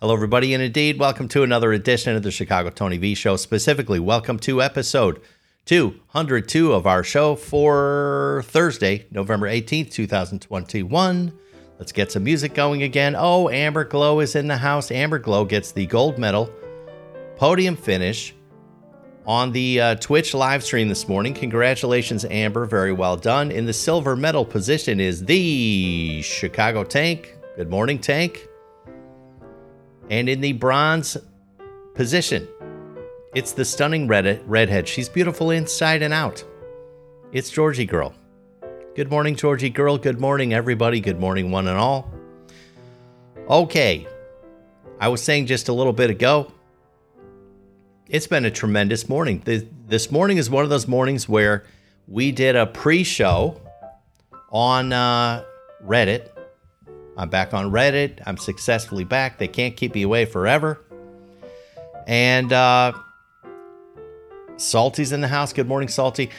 Hello, everybody, and indeed, welcome to another edition of the Chicago Tony V Show. Specifically, welcome to episode 202 of our show for Thursday, November 18th, 2021. Let's get some music going again. Oh, Amber Glow is in the house. Amber Glow gets the gold medal podium finish on the uh, Twitch live stream this morning. Congratulations, Amber. Very well done. In the silver medal position is the Chicago Tank. Good morning, Tank. And in the bronze position, it's the stunning red- redhead. She's beautiful inside and out. It's Georgie Girl. Good morning, Georgie Girl. Good morning, everybody. Good morning, one and all. Okay, I was saying just a little bit ago, it's been a tremendous morning. This morning is one of those mornings where we did a pre show on uh, Reddit I'm back on Reddit. I'm successfully back. They can't keep me away forever. And uh, Salty's in the house. Good morning, Salty.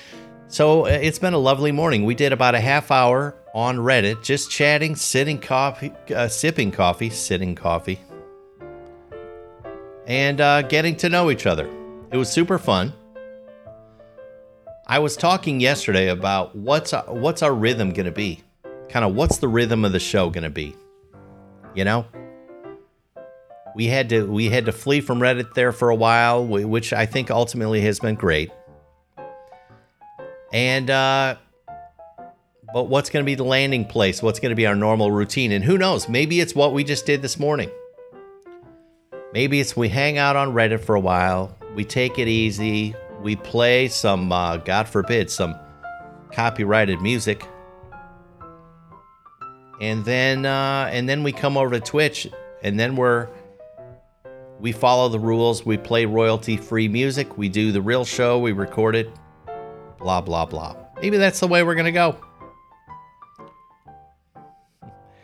So uh, it's been a lovely morning. We did about a half hour on Reddit, just chatting, sitting coffee, uh, sipping coffee, sitting coffee, and uh, getting to know each other. It was super fun. I was talking yesterday about what's our, what's our rhythm going to be kind of what's the rhythm of the show going to be? You know? We had to we had to flee from Reddit there for a while, which I think ultimately has been great. And uh but what's going to be the landing place? What's going to be our normal routine? And who knows? Maybe it's what we just did this morning. Maybe it's we hang out on Reddit for a while, we take it easy, we play some, uh, God forbid, some copyrighted music, and then uh, and then we come over to Twitch, and then we're we follow the rules. We play royalty free music. We do the real show. We record it. Blah blah blah. Maybe that's the way we're gonna go.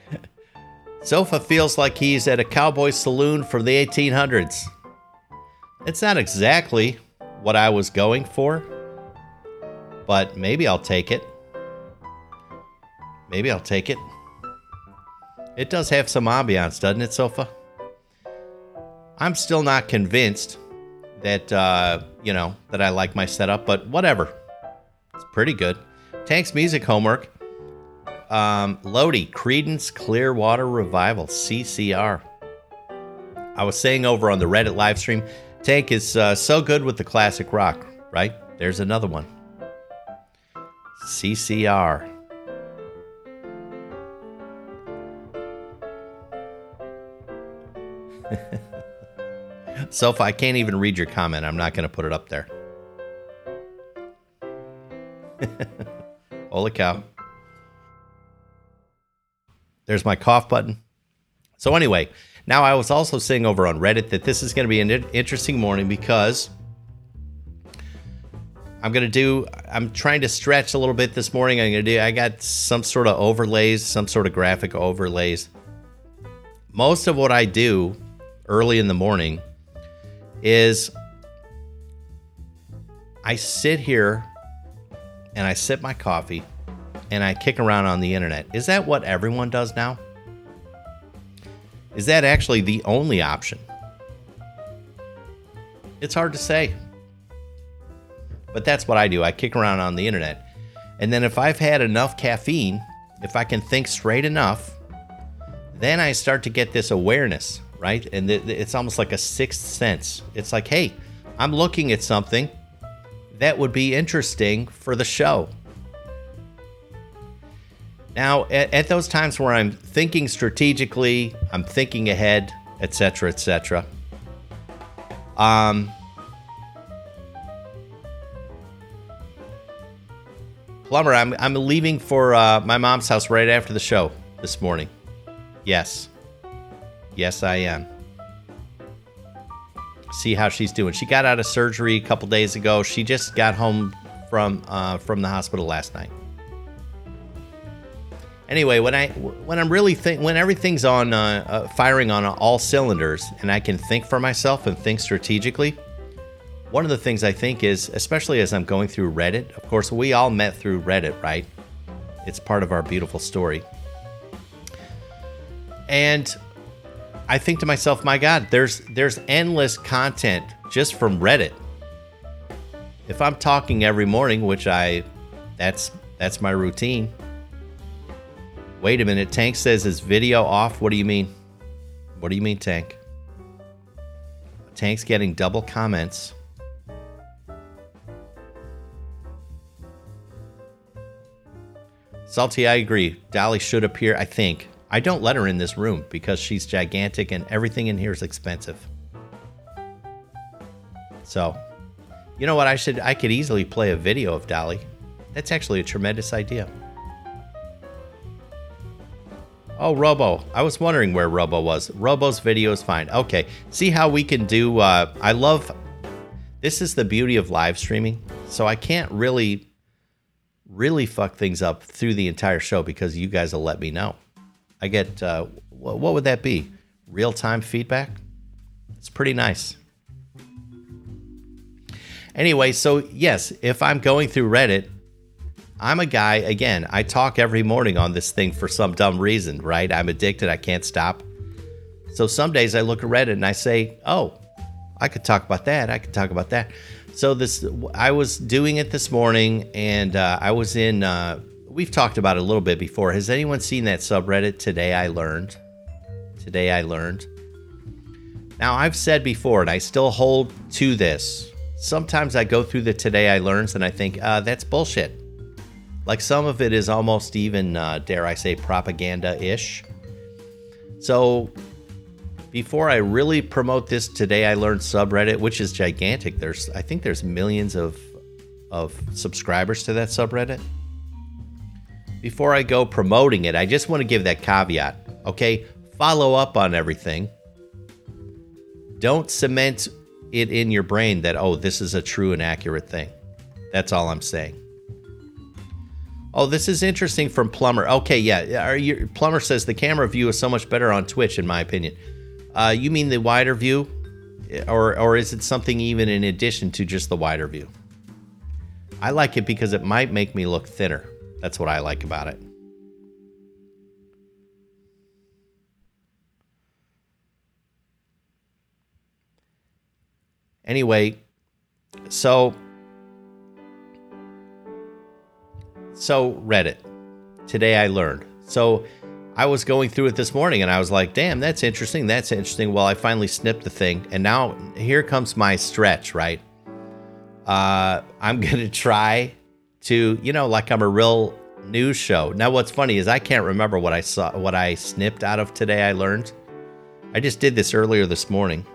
Sofa feels like he's at a cowboy saloon from the 1800s. It's not exactly what I was going for, but maybe I'll take it. Maybe I'll take it. It does have some ambiance, doesn't it, Sofa? I'm still not convinced that uh, you know that I like my setup, but whatever. It's pretty good. Tank's music homework. Um, Lodi, Creedence Clearwater Revival, CCR. I was saying over on the Reddit live stream, Tank is uh, so good with the classic rock, right? There's another one. CCR. so if I can't even read your comment, I'm not going to put it up there. Holy cow. There's my cough button. So, anyway, now I was also saying over on Reddit that this is going to be an interesting morning because I'm going to do, I'm trying to stretch a little bit this morning. I'm going to do, I got some sort of overlays, some sort of graphic overlays. Most of what I do early in the morning is I sit here and I sip my coffee and I kick around on the internet. Is that what everyone does now? Is that actually the only option? It's hard to say. But that's what I do. I kick around on the internet. And then if I've had enough caffeine, if I can think straight enough, then I start to get this awareness right? And it's almost like a sixth sense. It's like, hey, I'm looking at something that would be interesting for the show. Now, at, at those times where I'm thinking strategically, I'm thinking ahead, etc., etc. Um, Plumber, I'm, I'm leaving for uh, my mom's house right after the show this morning. Yes. Yes, I am. See how she's doing. She got out of surgery a couple days ago. She just got home from uh, from the hospital last night. Anyway, when I when I'm really think when everything's on uh, uh, firing on all cylinders and I can think for myself and think strategically, one of the things I think is, especially as I'm going through Reddit. Of course, we all met through Reddit, right? It's part of our beautiful story. And I think to myself, my God, there's there's endless content just from Reddit. If I'm talking every morning, which I that's that's my routine. Wait a minute, Tank says his video off. What do you mean? What do you mean, Tank? Tank's getting double comments. Salty, I agree. Dolly should appear, I think. I don't let her in this room because she's gigantic and everything in here is expensive. So, you know what? I should I could easily play a video of Dolly. That's actually a tremendous idea. Oh, Robo. I was wondering where Robo was. Robo's video is fine. Okay. See how we can do. Uh, I love. This is the beauty of live streaming. So I can't really, really fuck things up through the entire show because you guys will let me know. I get. Uh, what would that be? Real time feedback? It's pretty nice. Anyway, so yes, if I'm going through Reddit I'm a guy, again, I talk every morning on this thing for some dumb reason, right? I'm addicted, I can't stop. So some days I look at Reddit and I say, oh, I could talk about that, I could talk about that. So this, I was doing it this morning and uh, I was in, uh, we've talked about it a little bit before. Has anyone seen that subreddit, Today I Learned? Today I Learned. Now, I've said before, and I still hold to this. Sometimes I go through the Today I Learns and I think, uh, that's bullshit like some of it is almost even, uh, dare I say, propaganda ish. So before I really promote this today, I learned subreddit, which is gigantic. There's, I think there's millions of of subscribers to that subreddit. Before I go promoting it, I just want to give that caveat. Okay, follow up on everything. Don't cement it in your brain that oh, this is a true and accurate thing. That's all I'm saying. Oh, this is interesting from Plumber. Okay, yeah. You, Plumber says the camera view is so much better on Twitch, in my opinion. Uh, you mean the wider view, or or is it something even in addition to just the wider view? I like it because it might make me look thinner. That's what I like about it. Anyway, so So, Reddit. Today I learned. So, I was going through it this morning and I was like, damn, that's interesting. That's interesting. Well, I finally snipped the thing. And now here comes my stretch, right? Uh, I'm going to try to, you know, like I'm a real news show. Now, what's funny is I can't remember what I saw, what I snipped out of today. I learned. I just did this earlier this morning.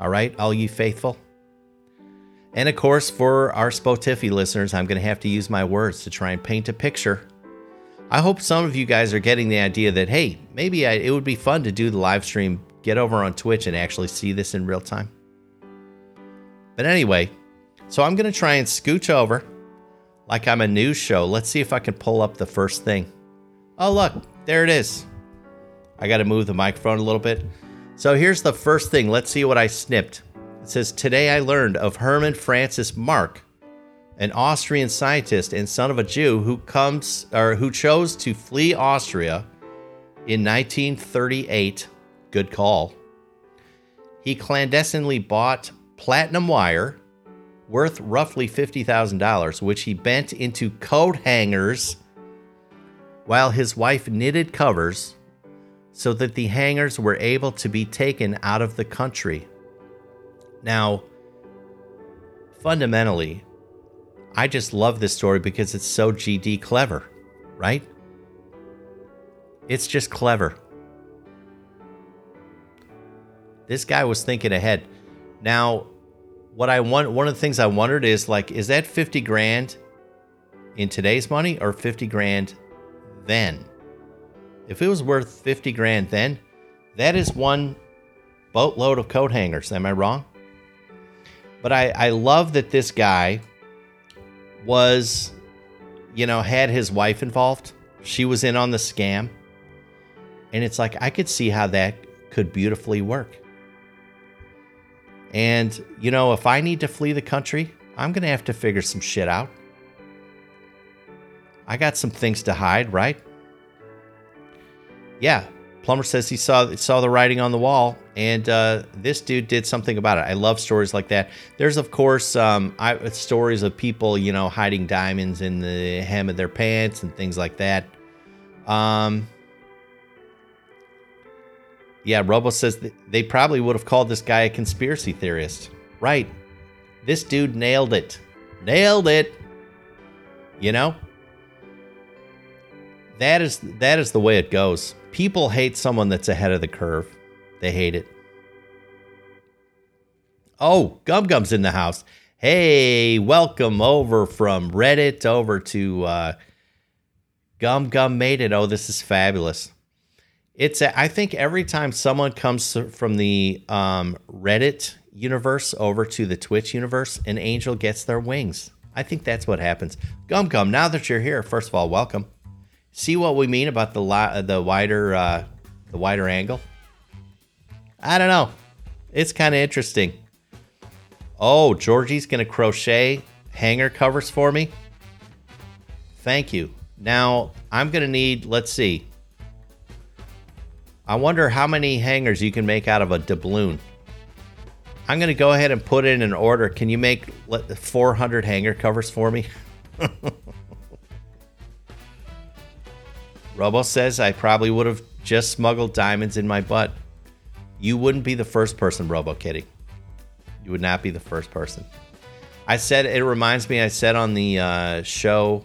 All right, all you faithful. And of course, for our Spotify listeners, I'm going to have to use my words to try and paint a picture. I hope some of you guys are getting the idea that, hey, maybe I, it would be fun to do the live stream, get over on Twitch, and actually see this in real time. But anyway, so I'm going to try and scooch over like I'm a news show. Let's see if I can pull up the first thing. Oh, look, there it is. I got to move the microphone a little bit. So here's the first thing. Let's see what I snipped. It says, Today I learned of Hermann Francis Mark, an Austrian scientist and son of a Jew who comes or who chose to flee Austria in 1938. Good call. He clandestinely bought platinum wire worth roughly $50,000, which he bent into coat hangers while his wife knitted covers so that the hangers were able to be taken out of the country. Now, fundamentally, I just love this story because it's so GD clever, right? It's just clever. This guy was thinking ahead. Now, what I want one of the things I wondered is like is that 50 grand in today's money or 50 grand then? If it was worth 50 grand then, that is one boatload of coat hangers. Am I wrong? But I, I love that this guy was, you know, had his wife involved. She was in on the scam. And it's like, I could see how that could beautifully work. And, you know, if I need to flee the country, I'm going to have to figure some shit out. I got some things to hide, right? Yeah. Plumber says he saw saw the writing on the wall, and uh, this dude did something about it. I love stories like that. There's of course um, I, stories of people you know hiding diamonds in the hem of their pants and things like that. Um, yeah, Robo says they probably would have called this guy a conspiracy theorist. Right. This dude nailed it. Nailed it. You know? That is that is the way it goes. People hate someone that's ahead of the curve. They hate it. Oh, Gum Gum's in the house. Hey, welcome over from Reddit over to uh, Gum Gum made it. Oh, this is fabulous. It's I think every time someone comes from the um, Reddit universe over to the Twitch universe, an angel gets their wings. I think that's what happens. Gum Gum, now that you're here, first of all, welcome. See what we mean about the li- the wider uh, the wider angle? I don't know. It's kind of interesting. Oh, Georgie's gonna crochet hanger covers for me. Thank you. Now I'm gonna need. Let's see. I wonder how many hangers you can make out of a doubloon. I'm going to go ahead and put in an order. Can you make 400 hanger covers for me? Robo says I probably would have just smuggled diamonds in my butt. You wouldn't be the first person, Robo Kitty. You would not be the first person. I said, it reminds me, I said on the uh, show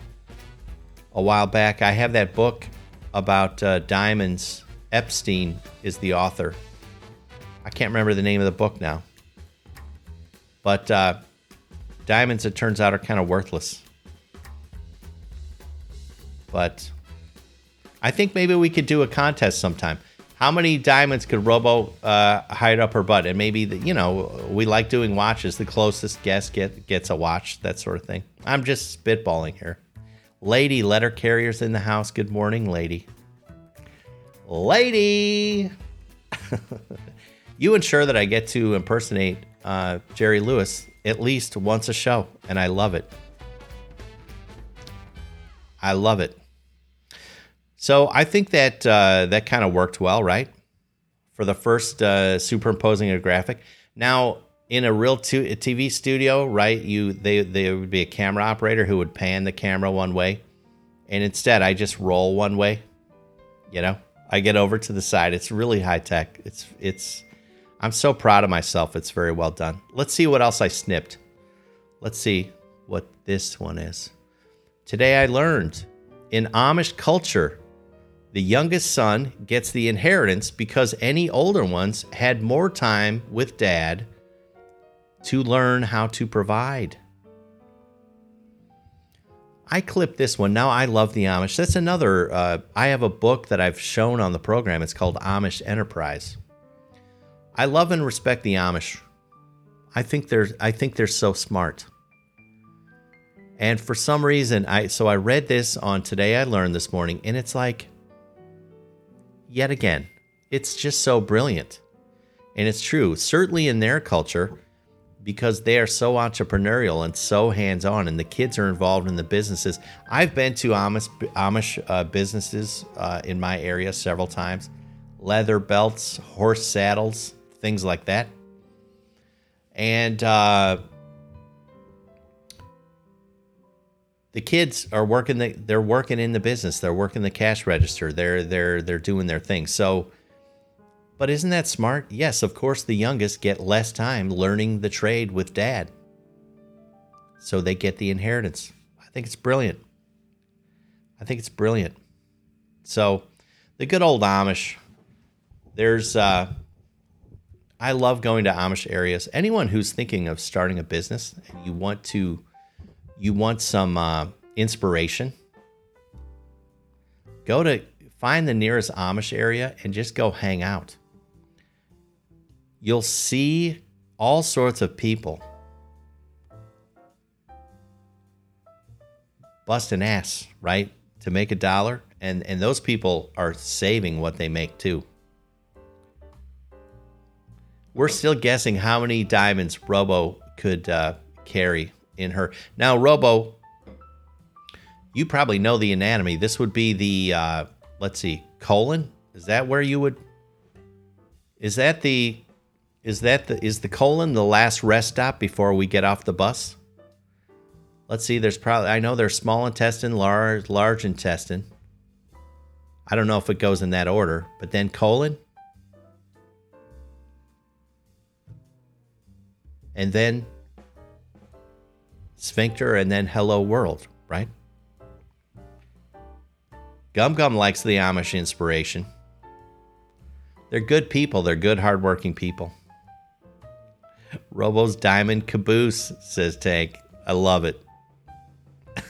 a while back, I have that book about uh, diamonds. Epstein is the author. I can't remember the name of the book now. But uh, diamonds, it turns out, are kind of worthless. But I think maybe we could do a contest sometime. How many diamonds could Robo uh, hide up her butt? And maybe the, you know we like doing watches. The closest guest get gets a watch, that sort of thing. I'm just spitballing here. Lady letter carriers in the house. Good morning, lady. Lady, you ensure that I get to impersonate uh, Jerry Lewis at least once a show, and I love it. I love it. So I think that uh, that kind of worked well, right? For the first uh, superimposing a graphic. Now, in a real TV studio, right? You they there would be a camera operator who would pan the camera one way, and instead I just roll one way. You know, I get over to the side. It's really high tech. It's it's I'm so proud of myself. It's very well done. Let's see what else I snipped. Let's see what this one is. Today I learned in Amish culture, the youngest son gets the inheritance because any older ones had more time with dad to learn how to provide. I clipped this one. Now I love the Amish. That's another. Uh, I have a book that I've shown on the program. It's called Amish Enterprise. I love and respect the Amish. I think they're I think they're so smart. And for some reason, I so I read this on Today I Learned this morning, and it's like, yet again, it's just so brilliant. And it's true, certainly in their culture, because they are so entrepreneurial and so hands on, and the kids are involved in the businesses. I've been to Amish, Amish uh, businesses uh, in my area several times leather belts, horse saddles, things like that. And uh, the kids are working the they're working in the business. They're working the cash register. They're they're they're doing their thing. So but isn't that smart? Yes, of course the youngest get less time learning the trade with dad. So they get the inheritance. I think it's brilliant. I think it's brilliant. So the good old Amish. There's uh I love going to Amish areas. Anyone who's thinking of starting a business and you want to, you want some uh, inspiration, go to find the nearest Amish area and just go hang out. You'll see all sorts of people busting ass, right, to make a dollar, and and those people are saving what they make too. We're still guessing how many diamonds Robo could uh, carry in her. Now, Robo, you probably know the anatomy. This would be the, uh, let's see, colon, Is that where you would? Is that the? Is that the? Is the colon the last rest stop before we get off the bus? Let's see. There's probably I know there's small intestine, large large intestine. I don't know if it goes in that order, but then colon. And then sphincter and then hello world, right? Gum Gum likes the Amish inspiration. They're good people. They're good, hardworking people. Robo's Diamond Caboose, says Tank. I love it.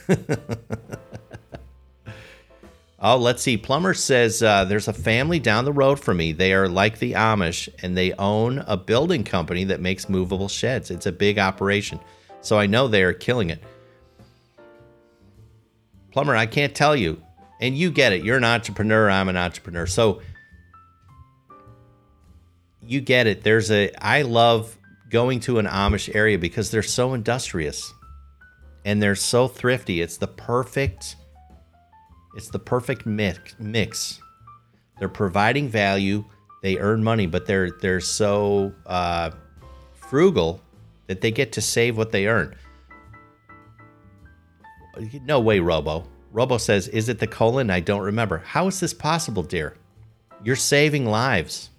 oh, let's see. Plumber says uh, there's a family down the road from me. They are like the Amish, and they own a building company that makes movable sheds. It's a big operation. So I know they are killing it. Plumber, I can't tell you and you get it. You're an entrepreneur. I'm an entrepreneur. So you get it. There's a, I love going to an Amish area because they're so industrious and they're so thrifty. It's the perfect, it's the perfect mix. mix. They're providing value. They earn money, but they're they're so uh, frugal that they get to save what they earn. No way, Robo. Robo says, Is it the colon? I don't remember. How is this possible, dear? You're saving lives.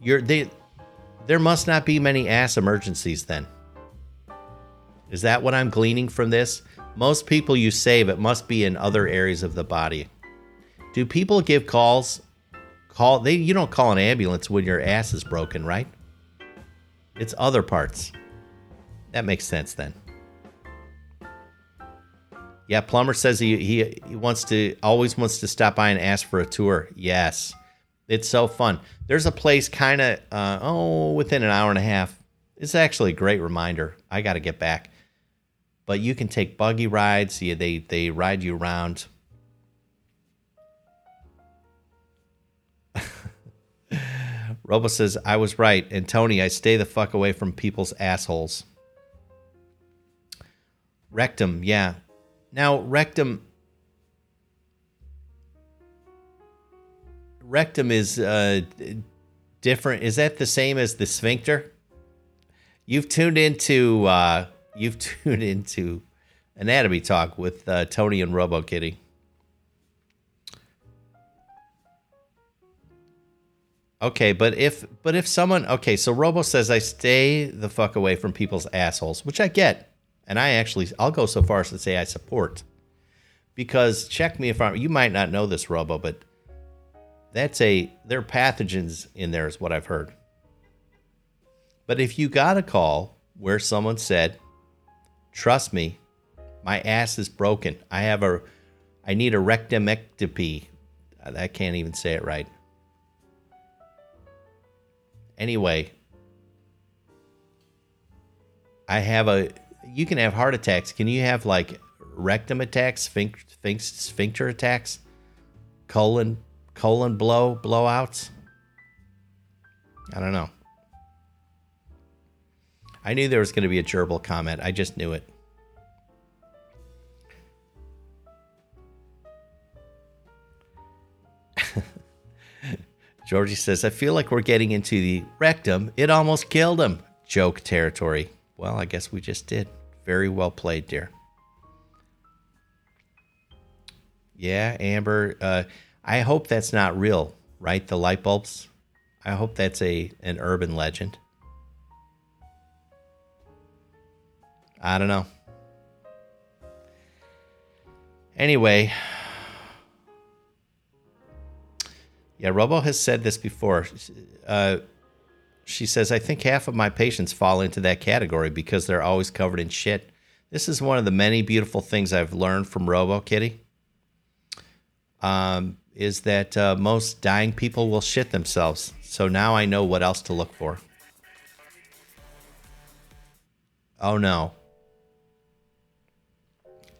You're they there must not be many ass emergencies then. Is that what I'm gleaning from this? Most people you save, it must be in other areas of the body. Do people give calls? Call they you don't call an ambulance when your ass is broken, right? It's other parts. That makes sense then. Yeah, Plumber says he, he he wants to always wants to stop by and ask for a tour. Yes, it's so fun. There's a place kind of uh, oh within an hour and a half. It's actually a great reminder. I got to get back, but you can take buggy rides. Yeah, they they ride you around. Robo says I was right, and Tony, I stay the fuck away from people's assholes. Rectum, yeah, now, rectum rectum is uh, different. Is that the same as the sphincter? You've tuned into uh, you've tuned into anatomy talk with uh, Tony and Robo Kitty. Okay, but if but if someone okay, so Robo says I stay the fuck away from people's assholes, which I get and I actually I'll go so far as to say I support because check me if I'm you might not know this Robo, but that's a there are pathogens in there is what I've heard. But if you got a call where someone said, "Trust me, my ass is broken. I have a I need a rectumectomy." I uh, can't even say it right. Anyway, I have a you can have heart attacks. Can you have like rectum attacks, sphinx, sphincter attacks, colon colon blow blowouts? I don't know. I knew there was going to be a gerbil comment. I just knew it. Georgie says, I feel like we're getting into the rectum. It almost killed him. Joke territory. Well, I guess we just did. Very well played, dear. Yeah, Amber. Uh, I hope that's not real, right? The light bulbs. I hope that's a an urban legend. I don't know. Anyway, yeah, Robo has said this before. Uh, she says, I think half of my patients fall into that category because they're always covered in shit. This is one of the many beautiful things I've learned from Robo Kitty. Um, is that uh, most dying people will shit themselves. So now I know what else to look for. Oh no.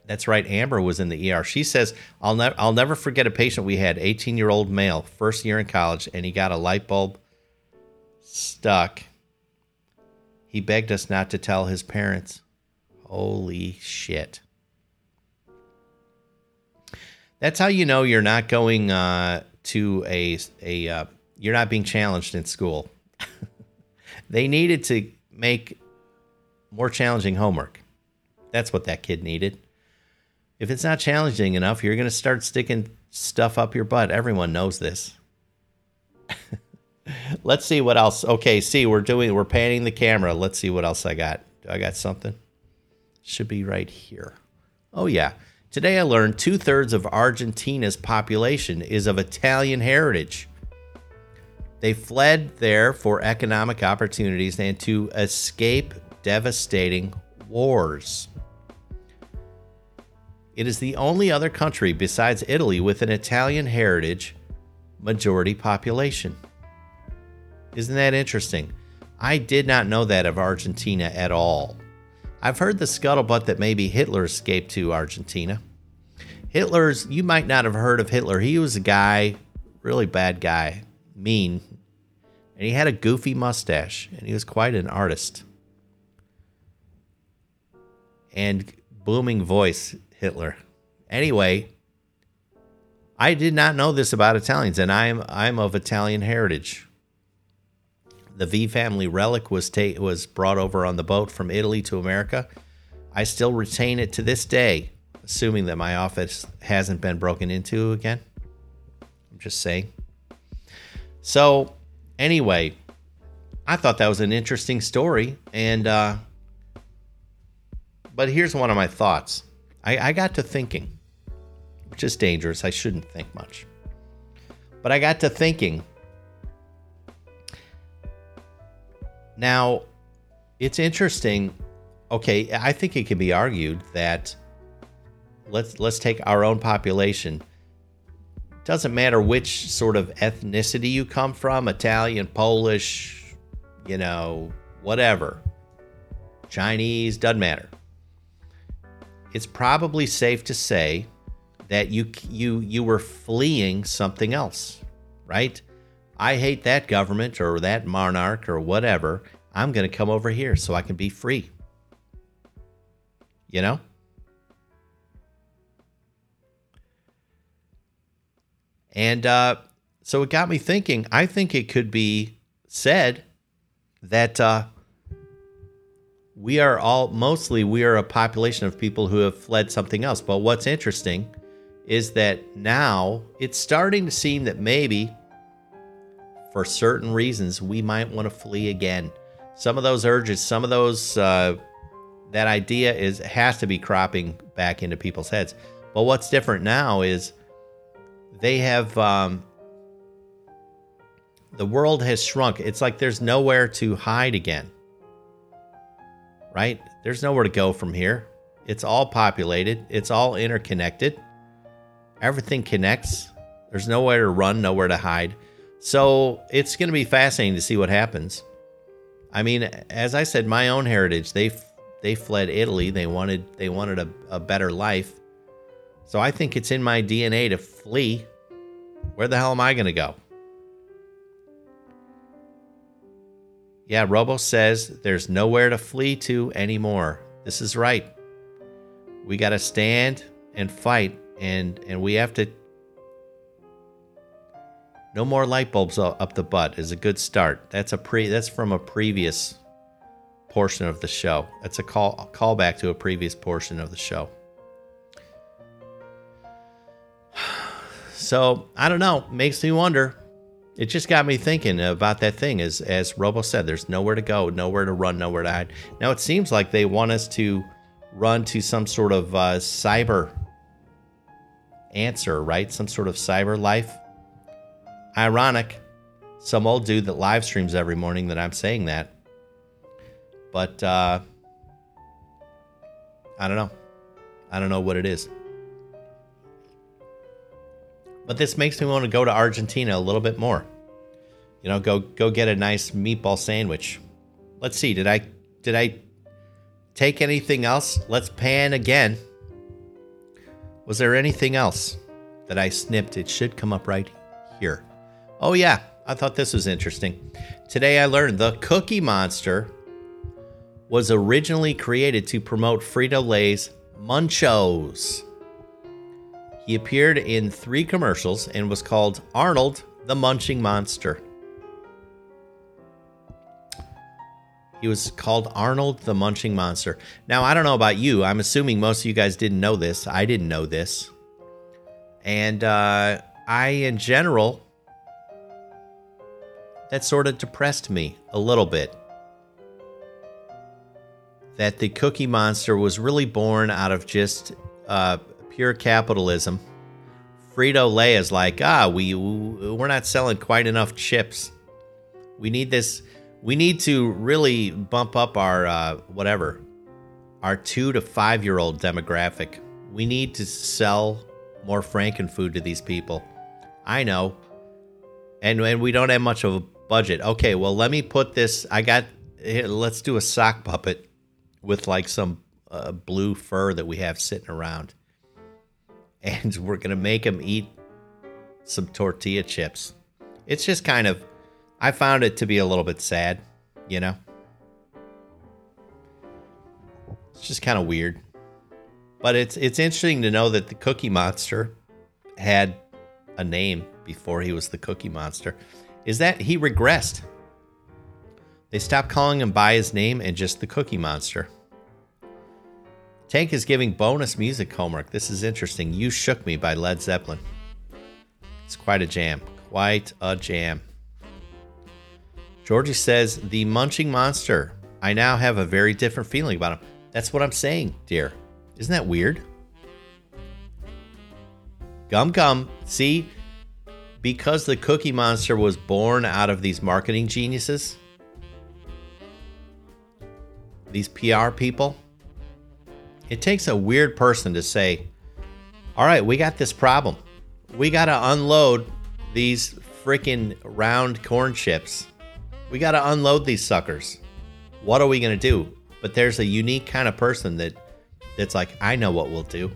That's right. Amber was in the ER. She says, "I'll never, I'll never forget a patient we had, 18 year old male, first year in college, and he got a light bulb stuck. He begged us not to tell his parents. Holy shit. That's how you know you're not going uh, to a a uh, you're not being challenged in school. they needed to make more challenging homework. That's what that kid needed. If it's not challenging enough, you're going to start sticking stuff up your butt. Everyone knows this. Let's see what else. Okay, see, we're doing we're panning the camera. Let's see what else I got. Do I got something? Should be right here. Oh yeah. Today I learned two thirds of Argentina's population is of Italian heritage. They fled there for economic opportunities and to escape devastating wars. It is the only other country besides Italy with an Italian heritage majority population. Isn't that interesting? I did not know that of Argentina at all. I've heard the scuttlebutt that maybe Hitler escaped to Argentina. Hitler's, you might not have heard of Hitler. He was a guy, really bad guy, mean, and he had a goofy mustache, and he was quite an artist. And booming voice, Hitler. Anyway, I did not know this about Italians, and I'm I'm of Italian heritage. The V family relic was ta- was brought over on the boat from Italy to America. I still retain it to this day, assuming that my office hasn't been broken into again. I'm just saying. So, anyway, I thought that was an interesting story, and uh, but here's one of my thoughts. I, I got to thinking, which is dangerous. I shouldn't think much, but I got to thinking Now, it's interesting. Okay, I think it can be argued that let's let's take our own population. Doesn't matter which sort of ethnicity you come from, Italian, Polish, you know, whatever. Chinese, doesn't matter. It's probably safe to say that you you you were fleeing something else, right? I hate that government or that monarch or whatever. I'm going to come over here so I can be free. You know? And uh, so it got me thinking. I think it could be said that uh, we are all mostly we are a population of people who have fled something else. But what's interesting is that now it's starting to seem that maybe for certain reasons, we might want to flee again. Some of those urges, some of those, uh, that idea is has to be cropping back into people's heads. But what's different now is they have um, the world has shrunk. It's like there's nowhere to hide again, right? There's nowhere to go from here. It's all populated. It's all interconnected. Everything connects. There's nowhere to run, nowhere to hide. So it's going to be fascinating to see what happens. I mean, as I said, my own heritage, they they fled Italy. They wanted they wanted a, a better life. So I think it's in my DNA to flee. Where the hell am I going to go? Yeah, Robo says there's nowhere to flee to anymore. This is right. We got to stand and fight and and we have to no more light bulbs up the butt is a good start. That's a pre. That's from a previous portion of the show. That's a call a callback to a previous portion of the show. So I don't know. Makes me wonder. It just got me thinking about that thing. As as Robo said, there's nowhere to go, nowhere to run, nowhere to hide. Now it seems like they want us to run to some sort of uh, cyber answer, right? Some sort of cyber life Ironic. Some old dude that live streams every morning that I'm saying that. But uh, I don't know. I don't know what it is. But this makes me want to go to Argentina a little bit more. You know, go go get a nice meatball sandwich. Let's see. Did I did I take anything else? Let's pan again. Was there anything else that I snipped? It should come up right here. Oh, yeah, I thought this was interesting. Today I learned the Cookie Monster was originally created to promote Frito Lay's Munchos. He appeared in three commercials and was called Arnold the Munching Monster. He was called Arnold the Munching Monster. Now, I don't know about you. I'm assuming most of you guys didn't know this. I didn't know this. And uh, I, in general, that sort of depressed me a little bit. That the Cookie Monster was really born out of just uh, pure capitalism. Frito Lay is like, ah, we we're not selling quite enough chips. We need this. We need to really bump up our uh, whatever, our two to five year old demographic. We need to sell more Frankenfood to these people. I know, and and we don't have much of a budget. Okay, well let me put this. I got. Let's do a sock puppet with like some uh, blue fur that we have sitting around and we're to make him eat some tortilla chips. It's just kind of, I found it to be a little bit sad, you know? It's just kind of weird. But it's it's interesting to know that the Cookie Monster had a name before he was the Cookie Monster. Is that he regressed? They stopped calling him by his name and just the Cookie Monster. Tank is giving bonus music homework. This is interesting. You Shook Me by Led Zeppelin. It's quite a jam. Quite a jam. Georgie says, The Munching Monster. I now have a very different feeling about him. That's what I'm saying, dear. Isn't that weird? Gum Gum. See, because the Cookie Monster was born out of these marketing geniuses, these PR people, it takes a weird person to say, all right, we got this problem. We got to unload these freaking round corn chips. We got to unload these suckers. What are we going to do? But there's a unique kind of person that that's like, I know what we'll do.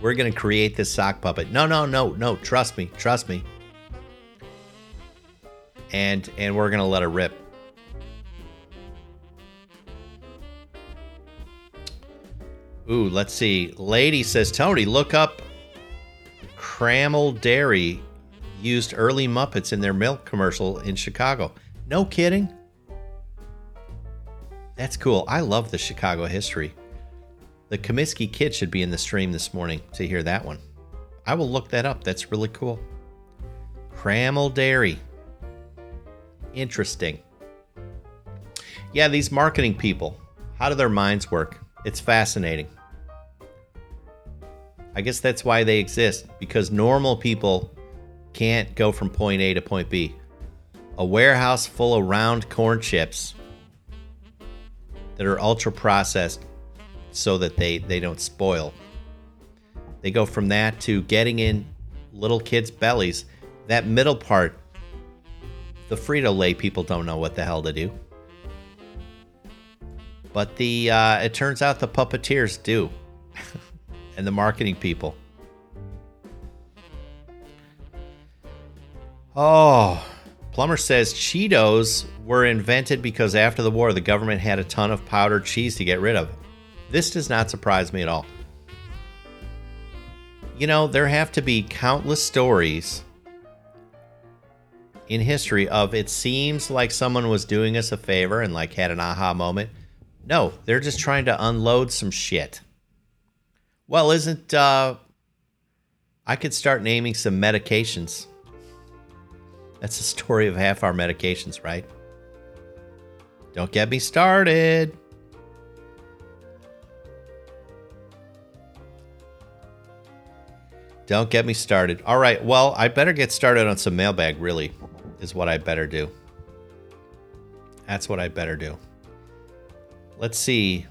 We're going to create this sock puppet. No, no, no, no. Trust me. Trust me. And and we're to let it rip. Ooh, let's see. Lady says, Tony, look up Kraml Dairy used early Muppets in their milk commercial in Chicago. No kidding. That's cool. I love the Chicago history. The Comiskey Kid should be in the stream this morning to hear that one. I will look that up. That's really cool. Kraml Dairy. Interesting. Yeah, these marketing people, how do their minds work? It's fascinating. I guess that's why they exist because normal people can't go from point A to point B. A warehouse full of round corn chips that are ultra processed so that they, they don't spoil. They go from that to getting in little kids' bellies. That middle part, the Frito Lay people don't know what the hell to do. But the uh, it turns out the puppeteers do. and the marketing people. Oh, Plumber says Cheetos were invented because after the war, the government had a ton of powdered cheese to get rid of. This does not surprise me at all. You know, there have to be countless stories in history of it seems like someone was doing us a favor and like had an aha moment. No, they're just trying to unload some shit. Well, isn't uh, I could start naming some medications. That's the story of half our medications, right? Don't get me started. Don't get me started. All right, well, I better get started on some mailbag, really, is what I better do. That's what I better do. Let's see.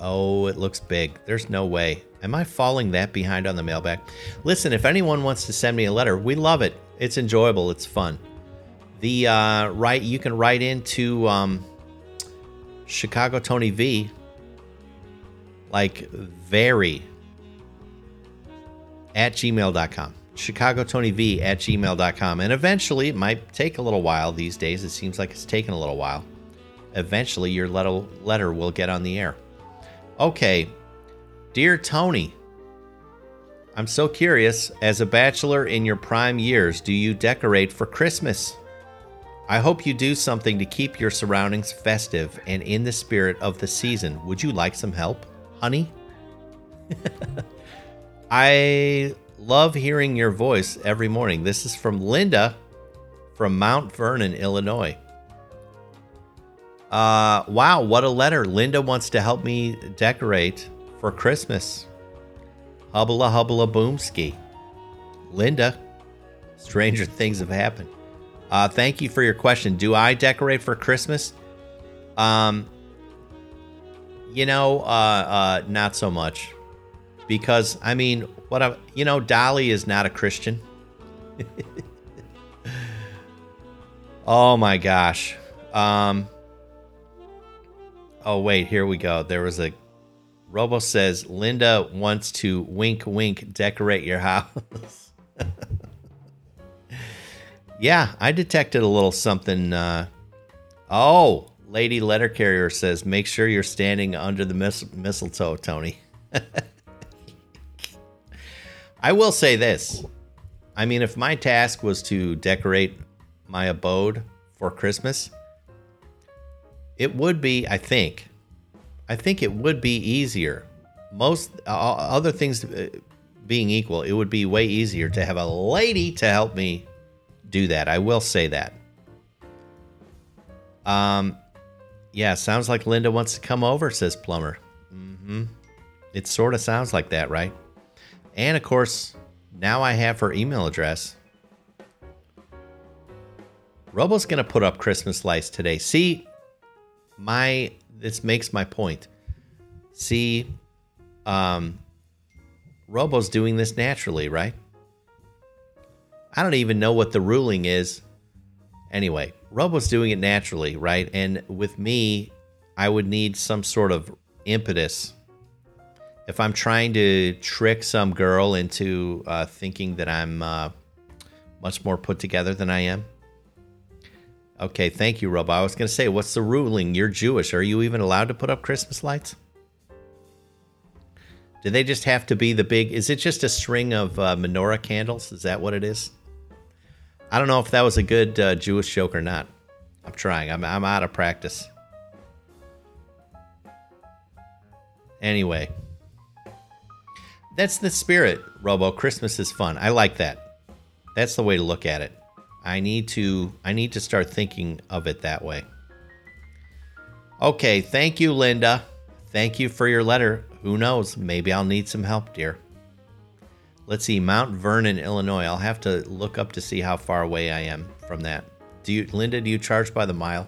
Oh, it looks big. There's no way. Am I falling that behind on the mailbag? Listen, if anyone wants to send me a letter, we love it. It's enjoyable. It's fun. The uh, right, you can write into um, Chicago Tony V, like very at gmail.com. Chicago Tony V at gmail.com. And eventually, it might take a little while these days. It seems like it's taken a little while. Eventually, your letter will get on the air. Okay. Dear Tony, I'm so curious. As a bachelor in your prime years, do you decorate for Christmas? I hope you do something to keep your surroundings festive and in the spirit of the season. Would you like some help, honey? I love hearing your voice every morning. This is from Linda from Mount Vernon, Illinois. Uh, wow, what a letter. Linda wants to help me decorate for Christmas. Hubbla hubbla boomski. Linda, stranger things have happened. Uh, thank you for your question. Do I decorate for Christmas? Um, you know, uh, uh, not so much, because I mean, what I, you know, Dolly is not a Christian. oh my gosh. Um. Oh wait, here we go. There was a Robo says Linda wants to wink wink decorate your house. yeah, I detected a little something. Uh, oh, Lady Letter Carrier says make sure you're standing under the mis- mistletoe, Tony. I will say this. I mean, if my task was to decorate my abode for Christmas, it would be, I think, I think it would be easier. Most uh, other things uh, being equal, it would be way easier to have a lady to help me do that. I will say that. Um, yeah, sounds like Linda wants to come over, says Plumber. Mm-hmm. It sort of sounds like that, right? And of course, now I have her email address. Robo's gonna put up Christmas lights today. See, my this makes my point. See, um, Robo's doing this naturally, right? I don't even know what the ruling is. Anyway, Robo's doing it naturally, right? And with me, I would need some sort of impetus. If I'm trying to trick some girl into uh, thinking that I'm uh, much more put together than I am, Okay, thank you, Rob. I was going to say, what's the ruling? You're Jewish. Are you even allowed to put up Christmas lights? Do they just have to be the big? Is it just a string of uh, menorah candles? Is that what it is? I don't know if that was a good uh, Jewish joke or not. I'm trying. I'm, I'm out of practice. Anyway, that's the spirit, Robo. Christmas is fun. I like that. That's the way to look at it. I need to I need to start thinking of it that way. Okay, thank you, Linda. Thank you for your letter. Who knows? Maybe I'll need some help, dear. Let's see, Mount Vernon, Illinois. I'll have to look up to see how far away I am from that. Do you, Linda? Do you charge by the mile?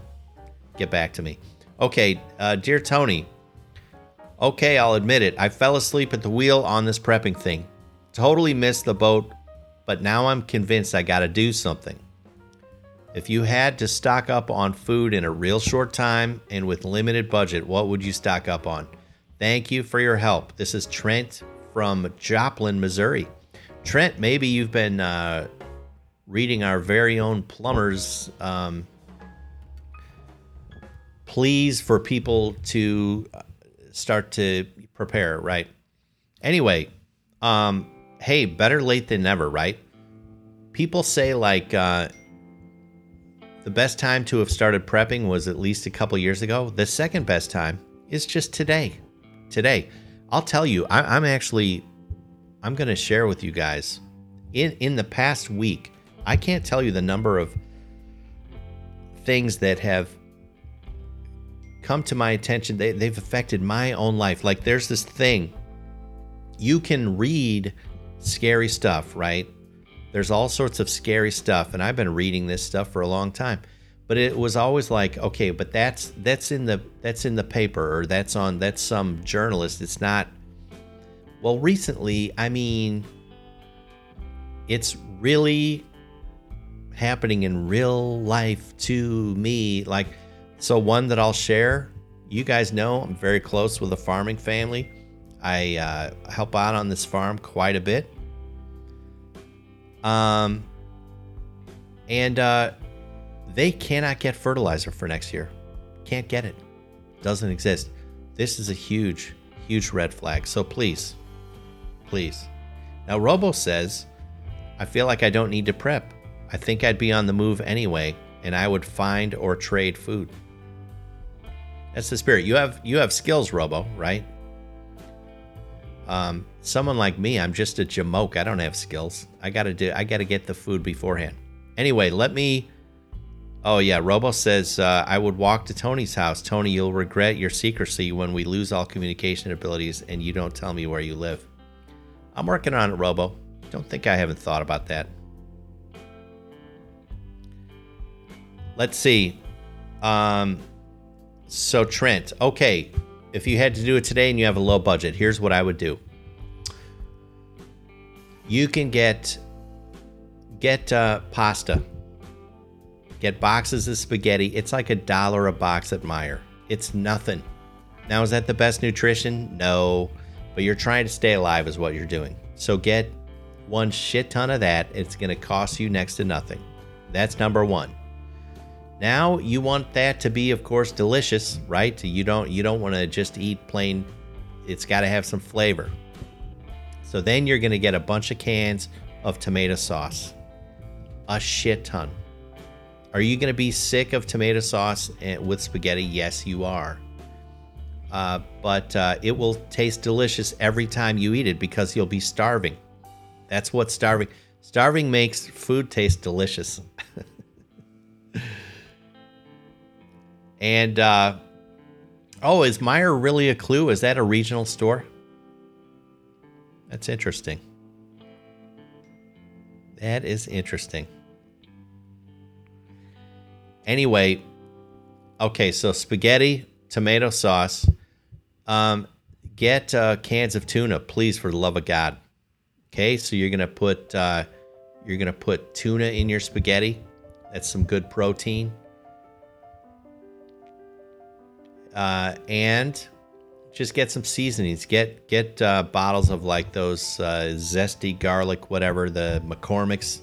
Get back to me. Okay, uh, dear Tony. Okay, I'll admit it. I fell asleep at the wheel on this prepping thing. Totally missed the boat, but now I'm convinced I got to do something. If you had to stock up on food in a real short time and with limited budget, what would you stock up on? Thank you for your help. This is Trent from Joplin, Missouri. Trent, maybe you've been uh, reading our very own plumbers um, pleas for people to start to prepare, right? Anyway, um, hey, better late than never, right? People say like uh, the best time to have started prepping was at least a couple years ago. The second best time is just today. Today, I'll tell you, I, am actually, I'm going to share with you guys. In in the past week, I can't tell you the number of things that have come to my attention. They, they've affected my own life. Like there's this thing. You can read scary stuff, right? There's all sorts of scary stuff, and I've been reading this stuff for a long time. But it was always like, okay, but that's that's in the that's in the paper or that's on that's some journalist. It's not. Well, recently, I mean, it's really happening in real life to me. Like, so one that I'll share. You guys know I'm very close with a farming family. I uh, help out on this farm quite a bit. Um, and uh, they cannot get fertilizer for next year. Can't get it. Doesn't exist. This is a huge, huge red flag. So please, please. Now, Robo says, I feel like I don't need to prep. I think I'd be on the move anyway, and I would find or trade food. That's the spirit. You have you have skills, Robo, right? Um, someone like me, I'm just a jamoke. I don't have skills. I gotta do. I gotta get the food beforehand. Anyway, let me. Oh yeah, Robo says uh, I would walk to Tony's house. Tony, you'll regret your secrecy when we lose all communication abilities and you don't tell me where you live. I'm working on it, Robo. Don't think I haven't thought about that. Let's see. Um, so Trent, okay, if you had to do it today and you have a low budget, here's what I would do. You can get get uh, pasta. Get boxes of spaghetti. It's like a dollar a box at Meijer. It's nothing. Now, is that the best nutrition? No, but you're trying to stay alive, is what you're doing. So get one shit ton of that. It's going to cost you next to nothing. That's number one. Now you want that to be, of course, delicious, right? You don't you don't want to just eat plain. It's got to have some flavor. So then you're going to get a bunch of cans of tomato sauce, a shit ton. Are you going to be sick of tomato sauce with spaghetti? Yes, you are. Uh, but uh, it will taste delicious every time you eat it because you'll be starving. That's what starving. Starving makes food taste delicious. And uh, oh, is Meijer really a clue? Is that a regional store? That's interesting. That is interesting. Anyway, okay, so spaghetti, tomato sauce. Um, get uh, cans of tuna, please, for the love of God. Okay, so you're gonna put uh, you're gonna put tuna in your spaghetti. That's some good protein. Uh, and just get some seasonings. Get get uh, bottles of like those uh, zesty garlic, whatever the McCormick's.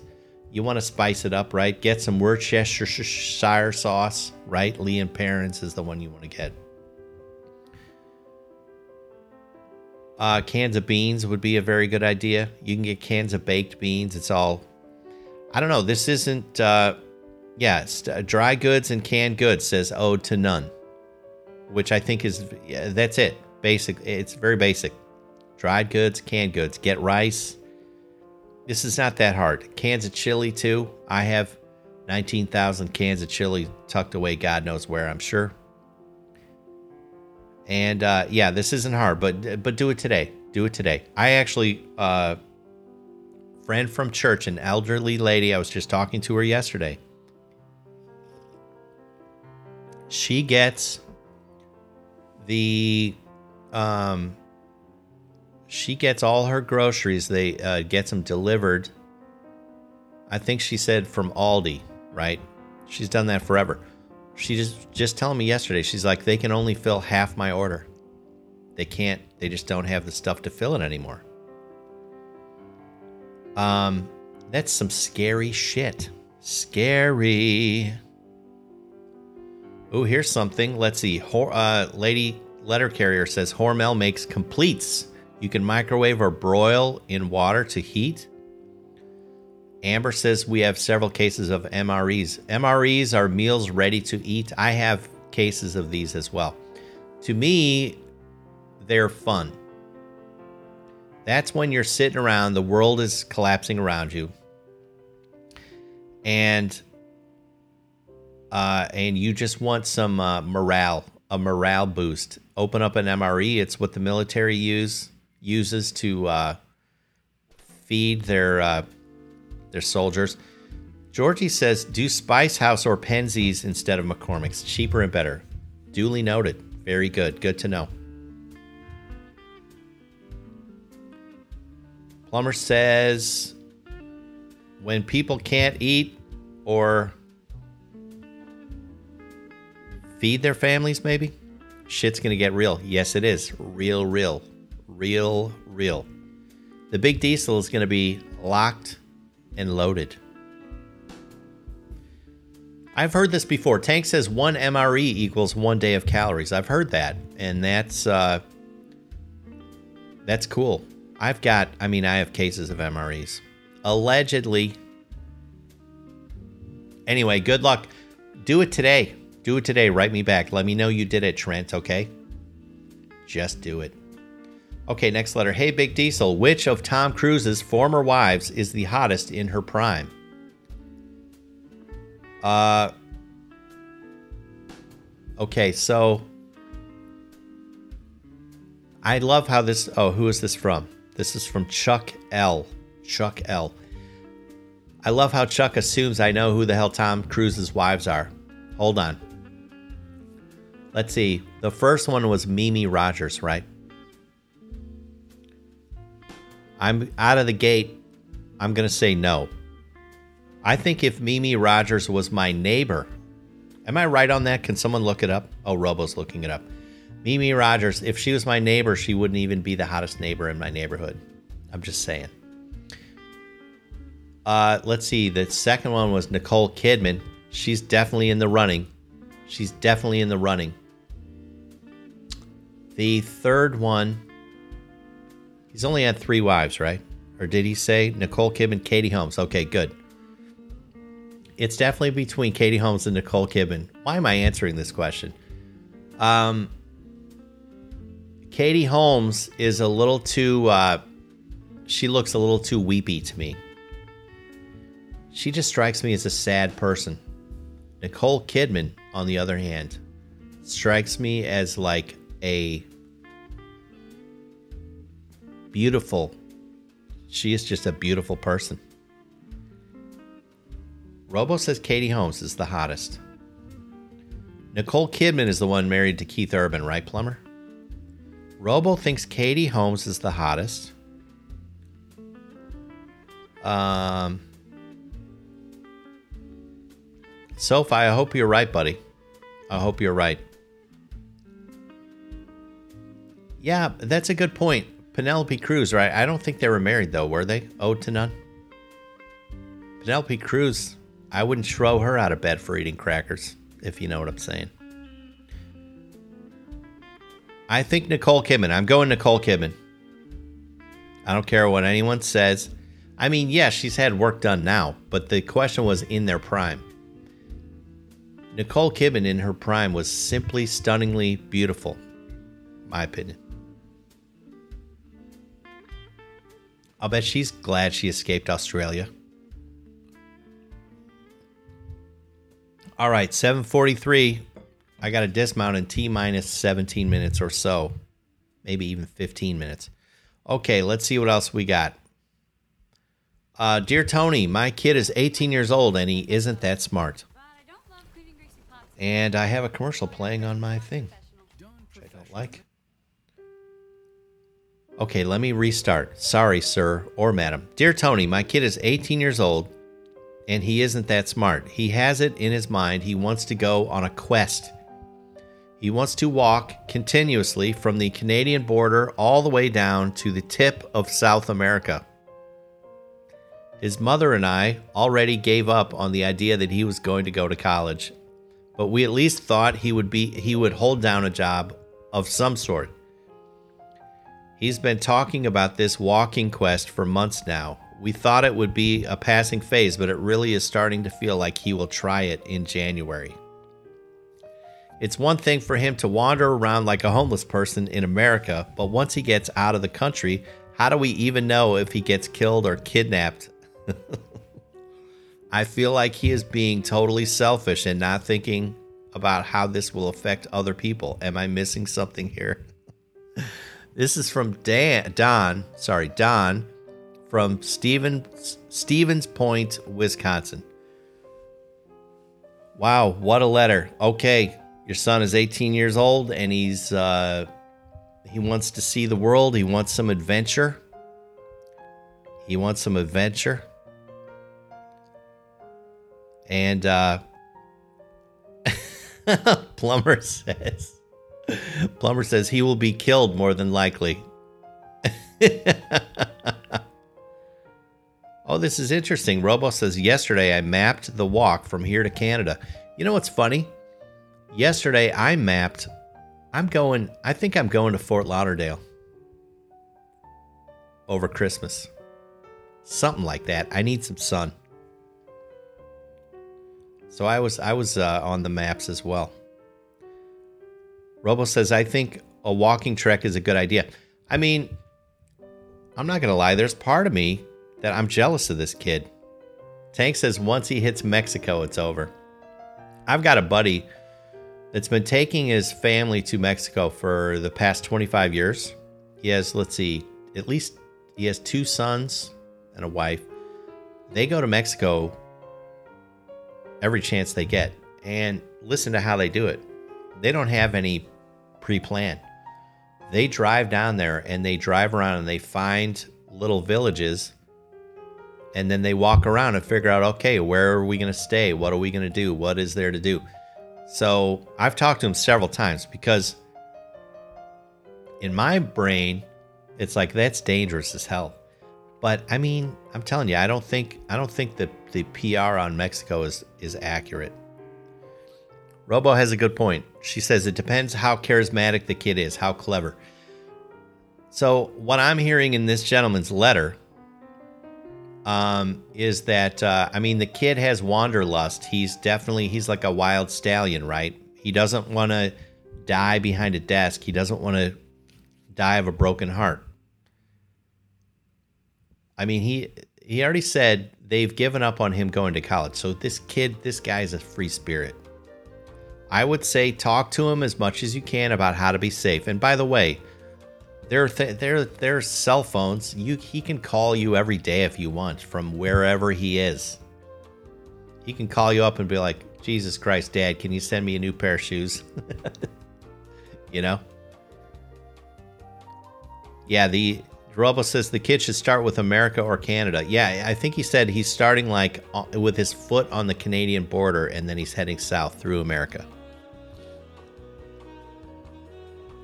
You want to spice it up, right? Get some Worcestershire sauce, right? Lea and Perrins is the one you want to get. Uh, cans of beans would be a very good idea. You can get cans of baked beans. It's all, I don't know. This isn't, uh, yeah, dry goods and canned goods says ode to none which I think is yeah, that's it. Basic. It's very basic. Dried goods, canned goods. Get rice. This is not that hard. Cans of chili too. I have 19,000 cans of chili tucked away God knows where, I'm sure. And uh, yeah, this isn't hard, but but do it today. Do it today. I actually uh friend from church, an elderly lady, I was just talking to her yesterday. She gets the um she gets all her groceries they uh, gets them delivered. I think she said from Aldi right? She's done that forever. She just just telling me yesterday she's like they can only fill half my order. They can't they just don't have the stuff to fill it anymore. Um that's some scary shit. Scary Oh, here's something. Let's see. Hor- uh, lady letter carrier says Hormel makes Compleats. You can microwave or broil in water to heat. Amber says we have several cases of MREs. MREs are meals ready to eat. I have cases of these as well. To me, they're fun. That's when you're sitting around, the world is collapsing around you. And uh, and you just want some uh, morale, a morale boost, open up an MRE. It's what the military use uses to uh, feed their uh, their soldiers. Georgie says, "Do Spice House or Penzeys instead of McCormick's, cheaper and better." Duly noted. Very good. Good to know. Plumber says, "When people can't eat or feed their families, maybe, shit's gonna get real. Yes, it is. Real, real. Real, real. The big diesel is gonna be locked and loaded. I've heard this before. Tank says one MRE equals one day of calories. I've heard that, and that's uh, that's cool. I've got, I mean, I have cases of MREs. Allegedly. Anyway, good luck. Do it today. Do it today. Write me back. Let me know you did it, Trent, okay? Just do it. Okay, next letter. Hey, Big Diesel. Which of Tom Cruise's former wives is the hottest in her prime? Uh. Okay, so. I love how this. Oh, who is this from? This is from Chuck L. Chuck L. I love how Chuck assumes I know who the hell Tom Cruise's wives are. Hold on. Let's see. The first one was Mimi Rogers, right? I'm out of the gate. I'm going to say no. I think if Mimi Rogers was my neighbor, am I right on that? Can someone look it up? Oh, Robo's looking it up. Mimi Rogers, if she was my neighbor, she wouldn't even be the hottest neighbor in my neighborhood. I'm just saying. Uh, let's see. The second one was Nicole Kidman. She's definitely in the running. She's definitely in the running. The third one, he's only had three wives, right? Or did he say Nicole Kidman, Katie Holmes? Okay, good. It's definitely between Katie Holmes and Nicole Kidman. Why am I answering this question? Um, Katie Holmes is a little too. Uh, she looks a little too weepy to me. She just strikes me as a sad person. Nicole Kidman, on the other hand, strikes me as like a beautiful. She is just a beautiful person. Robo says Katie Holmes is the hottest. Nicole Kidman is the one married to Keith Urban, right, Plumber? Robo thinks Katie Holmes is the hottest. Um, Sophie, I hope you're right, buddy. I hope you're right. Yeah, that's a good point. Penelope Cruz, right? I don't think they were married though, were they? Ode to none. Penelope Cruz, I wouldn't throw her out of bed for eating crackers, if you know what I'm saying. I think Nicole Kidman. I'm going Nicole Kidman. I don't care what anyone says. I mean, yeah, she's had work done now, but the question was in their prime. Nicole Kidman in her prime was simply stunningly beautiful, my opinion. I'll bet she's glad she escaped Australia. All right, 743. I got a dismount in T minus 17 minutes or so, maybe even 15 minutes. Okay, let's see what else we got. Uh, Dear Tony, my kid is 18 years old and he isn't that smart. And I have a commercial playing on my thing, which I don't like. Okay, let me restart. Sorry, sir or madam. Dear Tony, my kid is 18 years old and he isn't that smart. He has it in his mind he wants to go on a quest. He wants to walk continuously from the Canadian border all the way down to the tip of South America. His mother and I already gave up on the idea that he was going to go to college, but we at least thought he would be he would hold down a job of some sort. He's been talking about this walking quest for months now. We thought it would be a passing phase, but it really is starting to feel like he will try it in January. It's one thing for him to wander around like a homeless person in America, but once he gets out of the country, how do we even know if he gets killed or kidnapped? I feel like he is being totally selfish and not thinking about how this will affect other people. Am I missing something here? this is from Dan, Don, sorry, Don from Steven, Stevens Point, Wisconsin. Wow, what a letter. Okay, your son is 18 years old and he's uh, he wants to see the world. He wants some adventure. He wants some adventure. And uh, Plumber says, Plumber says he will be killed more than likely. oh, this is interesting. Robo says, Yesterday I mapped the walk from here to Canada. You know what's funny? yesterday I mapped. I'm going. I think I'm going to Fort Lauderdale. over Christmas. Something like that. I need some sun. So I was I was uh, on the maps as well. Robo says I think a walking trek is a good idea. I mean, I'm not gonna lie. There's part of me that I'm jealous of this kid. Tank says once he hits Mexico, it's over. I've got a buddy that's been taking his family to Mexico for the past 25 years. He has, let's see, at least he has two sons and a wife. They go to Mexico every chance they get. And listen to how they do it. They don't have any pre plan. They drive down there and they drive around and they find little villages and then they walk around and figure out okay, where are we going to stay? What are we going to do? What is there to do? So I've talked to them several times because in my brain, it's like that's dangerous as hell. But I mean, I'm telling you, I don't think I don't think that the PR on Mexico is is accurate. Robo has a good point. She says it depends how charismatic the kid is, how clever. So what I'm hearing in this gentleman's letter um, is that uh, I mean the kid has wanderlust. He's definitely he's like a wild stallion, right? He doesn't want to die behind a desk. He doesn't want to die of a broken heart. I mean he he already said they've given up on him going to college. So this kid, this guy is a free spirit. I would say talk to him as much as you can about how to be safe. And by the way, there, th- are cell phones. You, he can call you every day if you want from wherever he is. He can call you up and be like, "Jesus Christ, Dad, can you send me a new pair of shoes?" you know. Yeah, the Robo says the kid should start with America or Canada. Yeah, I think he said he's starting like uh, with his foot on the Canadian border and then he's heading south through America.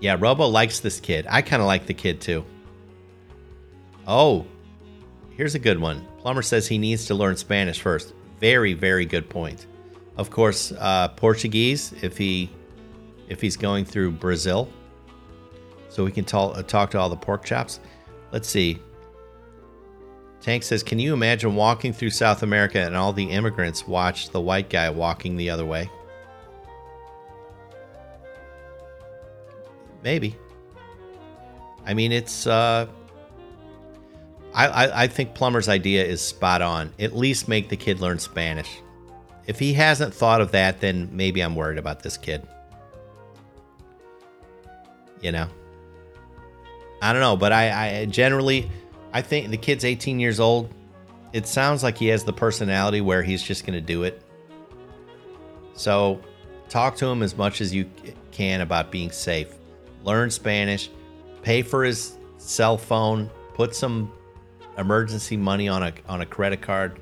Yeah, Robo likes this kid. I kind of like the kid too. Oh, here's a good one. Plumber says he needs to learn Spanish first. Very, very good point. Of course, uh, Portuguese if he if he's going through Brazil, so we can talk uh, talk to all the pork chops. Let's see. Tank says, "Can you imagine walking through South America and all the immigrants watch the white guy walking the other way?" Maybe. I mean, it's. Uh, I, I, I think Plumber's idea is spot on. At least make the kid learn Spanish. If he hasn't thought of that, then maybe I'm worried about this kid. You know. I don't know, but I, I generally, I think the kid's 18 years old. It sounds like he has the personality where he's just going to do it. So, talk to him as much as you can about being safe learn Spanish, pay for his cell phone, put some emergency money on a on a credit card.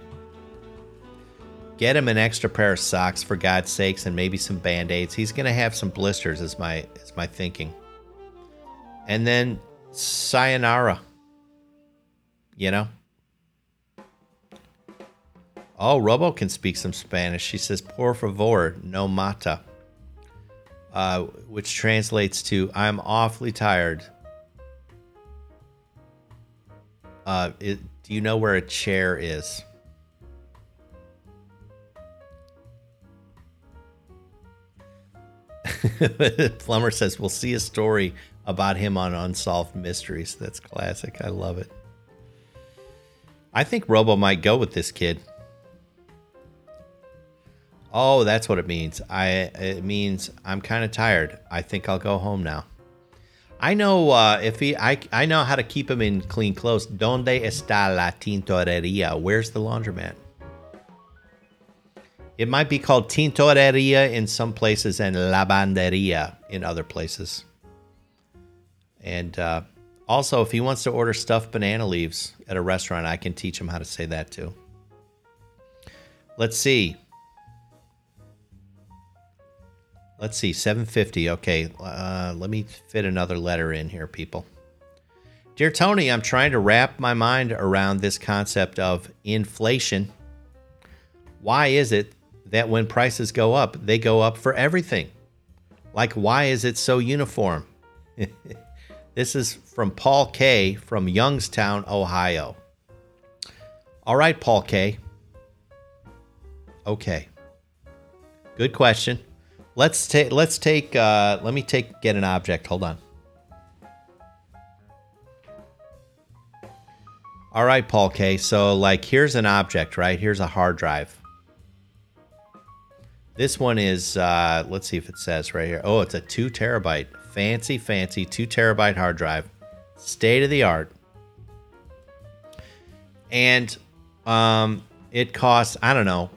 Get him an extra pair of socks for God's sakes and maybe some band-aids. He's gonna have some blisters is my is my thinking. And then sayonara. You know? Oh, Robo can speak some Spanish. She says, por favor, no mata uh, which translates to "I'm awfully tired." Uh, it, do you know where a chair is? Plumber says we'll see a story about him on Unsolved Mysteries. That's classic. I love it. I think Robo might go with this kid. Oh, that's what it means. I it means I'm kind of tired. I think I'll go home now. I know uh, if he, I, I know how to keep him in clean clothes. Donde está la tintorería? Where's the laundromat? It might be called tintorería in some places and lavanderia in other places. And uh, also, if he wants to order stuffed banana leaves at a restaurant, I can teach him how to say that too. Let's see. Let's see, 750. Okay, uh, let me fit another letter in here, people. Dear Tony, I'm trying to wrap my mind around this concept of inflation. Why is it that when prices go up, they go up for everything? Like, why is it so uniform? This is from Paul K. from Youngstown, Ohio. All right, Paul K. Okay. Good question. Let's take. Let's take. Uh, let me take. Get an object. Hold on. All right, Paul K. So, like, here's an object, right? Here's a hard drive. This one is. Uh, let's see if it says right here. Oh, it's a two terabyte, fancy, fancy two terabyte hard drive, state of the art. And um, it costs. I don't know.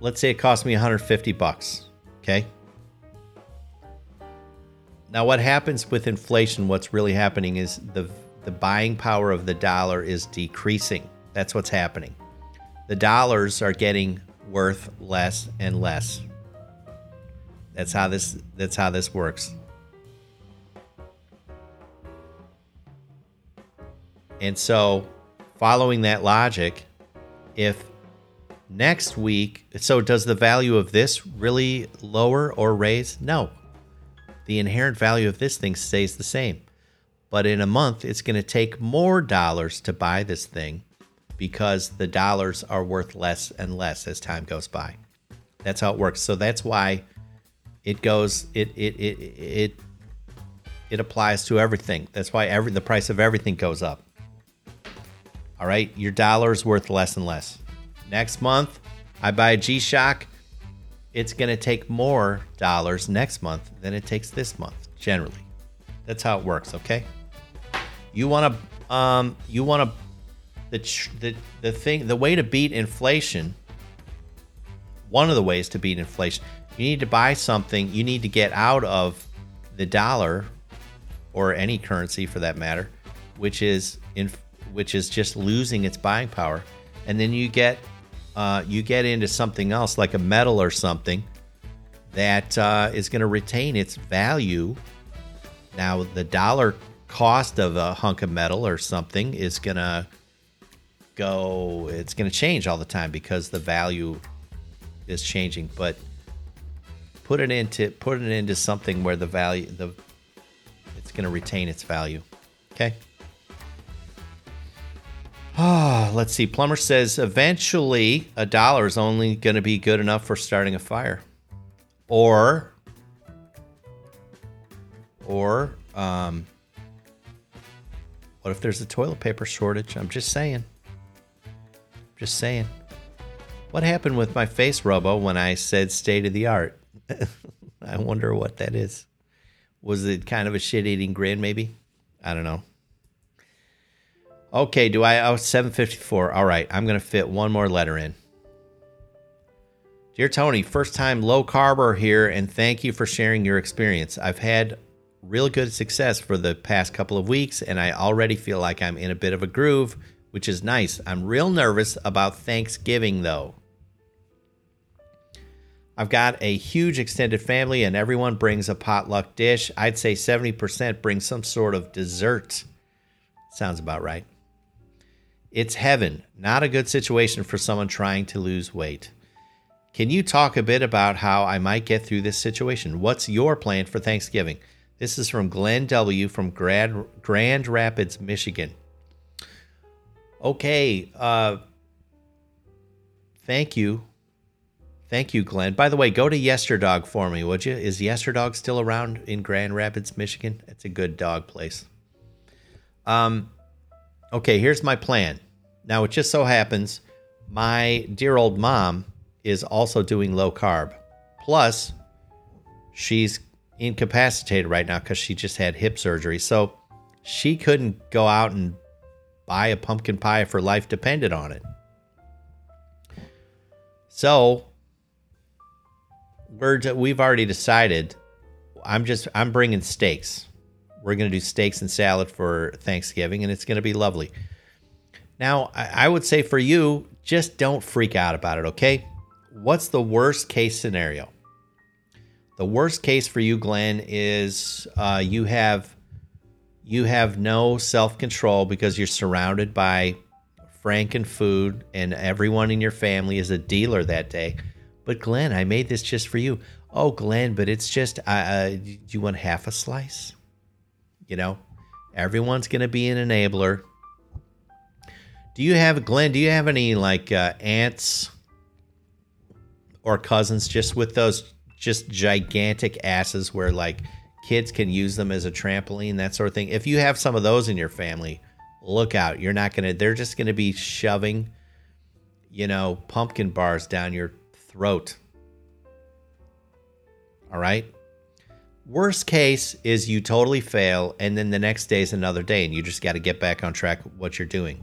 Let's say it cost me 150 bucks. Okay. Now, what happens with inflation? What's really happening is the the buying power of the dollar is decreasing. That's what's happening. The dollars are getting worth less and less. That's how this that's how this works. And so, following that logic, if next week, so does the value of this really lower or raise? No. The inherent value of this thing stays the same. But in a month, it's going to take more dollars to buy this thing because the dollars are worth less and less as time goes by. That's how it works. So that's why it goes it it it it it applies to everything. That's why every the price of everything goes up. All right, your dollar is worth less and less. Next month, I buy a G-Shock. It's going to take more dollars next month than it takes this month, generally. That's how it works, okay? You want to um you want to the the the thing the way to beat inflation one of the ways to beat inflation you need to buy something you need to get out of the dollar or any currency for that matter which is in which is just losing its buying power. And then you get uh, you get into something else like a metal or something that uh, is going to retain its value. Now the dollar cost of a hunk of metal or something is going to go it's going to change all the time because the value is changing. But put it into put it into something where the value the it's going to retain its value. Okay let's see. Plumber says eventually a dollar is only going to be good enough for starting a fire, or, or, um, what if there's a toilet paper shortage? I'm just saying. Just saying. What happened with my face robo when I said state of the art? I wonder what that is. Was it kind of a shit eating grin, maybe? I don't know. Okay, do I? Oh, 754. All right, I'm going to fit one more letter in. Dear Tony, first time low carber here, and thank you for sharing your experience. I've had real good success for the past couple of weeks, and I already feel like I'm in a bit of a groove, which is nice. I'm real nervous about Thanksgiving, though. I've got a huge extended family, and everyone brings a potluck dish. I'd say 70% brings some sort of dessert. Sounds about right. It's heaven, not a good situation for someone trying to lose weight. Can you talk a bit about how I might get through this situation? What's your plan for Thanksgiving? This is from Glenn W. from Grand, Grand Rapids, Michigan. Okay. Uh, thank you. Thank you, Glenn. By the way, go to Yesterdog for me, would you? Is Yesterdog still around in Grand Rapids, Michigan? It's a good dog place. Um, okay, here's my plan. Now, it just so happens my dear old mom is also doing low carb. Plus, she's incapacitated right now because she just had hip surgery. So she couldn't go out and buy a pumpkin pie if her life depended on it. So we're we've already decided. I'm just I'm bringing steaks. We're gonna do steaks and salad for Thanksgiving, and it's gonna be lovely. Now, I, would say for you, just don't freak out about it. Okay, what's the worst case scenario? The worst case for you, Glenn, is uh, you have you have no self control because you're surrounded by Franken food, and everyone in your family is a dealer that day. But Glenn, I made this just for you. Oh, Glenn, but it's just uh, do you want half a slice? You know, Everyone's going to be an enabler. Do you have, Glenn, do you have any like uh, aunts or cousins just with those just gigantic asses where like kids can use them as a trampoline, that sort of thing? If you have some of those in your family, look out. You're not to, they're just to be shoving, you know, pumpkin bars down your throat. All right. Worst case is you totally fail, and then the next day is another day, and you just got to get back on track what you're doing.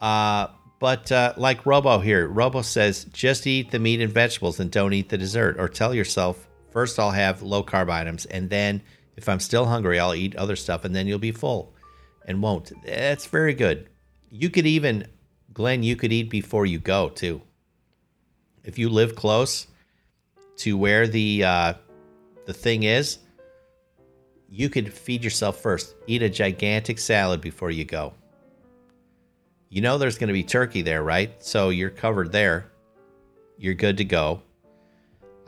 Uh, but uh, like Robo here, Robo says just eat the meat and vegetables and don't eat the dessert, or tell yourself first I'll have low carb items, and then if I'm still hungry, I'll eat other stuff, and then you'll be full and won't. That's very good. You could even, Glenn, you could eat before you go too. If you live close to where the uh, the thing is, you could feed yourself first. Eat a gigantic salad before you go. You know there's going to be turkey there, right? So you're covered there. You're good to go.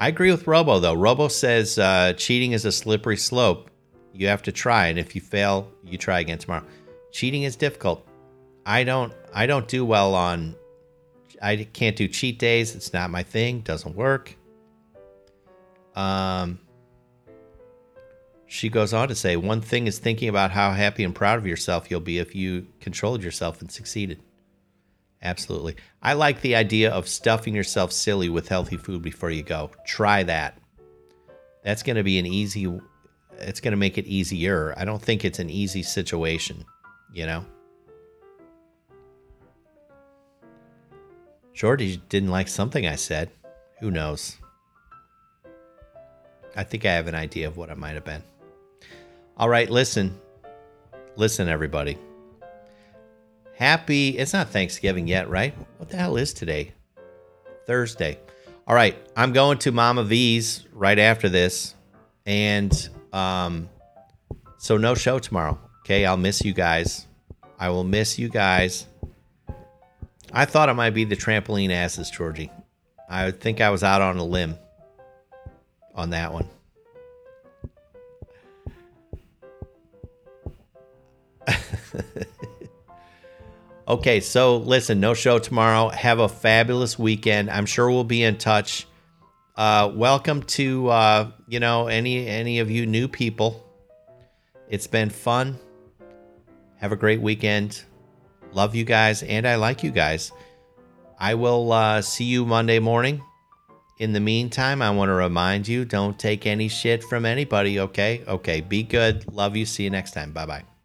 I agree with Robo though. Robo says uh, cheating is a slippery slope. You have to try, and if you fail, you try again tomorrow. Cheating is difficult. I don't. I don't do well on. I can't do cheat days. It's not my thing. Doesn't work. Um. She goes on to say, one thing is thinking about how happy and proud of yourself you'll be if you controlled yourself and succeeded. Absolutely. I like the idea of stuffing yourself silly with healthy food before you go. Try that. That's going to be an easy it's going to make it easier. I don't think it's an easy situation, you know. Georgie didn't like something I said. Who knows? I think I have an idea of what it might have been. All right, listen. Listen, everybody. Happy, it's not Thanksgiving yet, right? What the hell is today? Thursday. All right, I'm going to Mama V's right after this. And um, so no show tomorrow. Okay, I'll miss you guys. I will miss you guys. I thought it might be the trampoline asses, Georgie. I think I was out on a limb on that one. okay, so listen, no show tomorrow. Have a fabulous weekend. I'm sure we'll be in touch. Uh, welcome to uh, you know any any of you new people. It's been fun. Have a great weekend. Love you guys, and I like you guys. I will uh, see you Monday morning. In the meantime, I want to remind you don't take any shit from anybody, okay? Okay, be good. Love you. See you next time. Bye bye.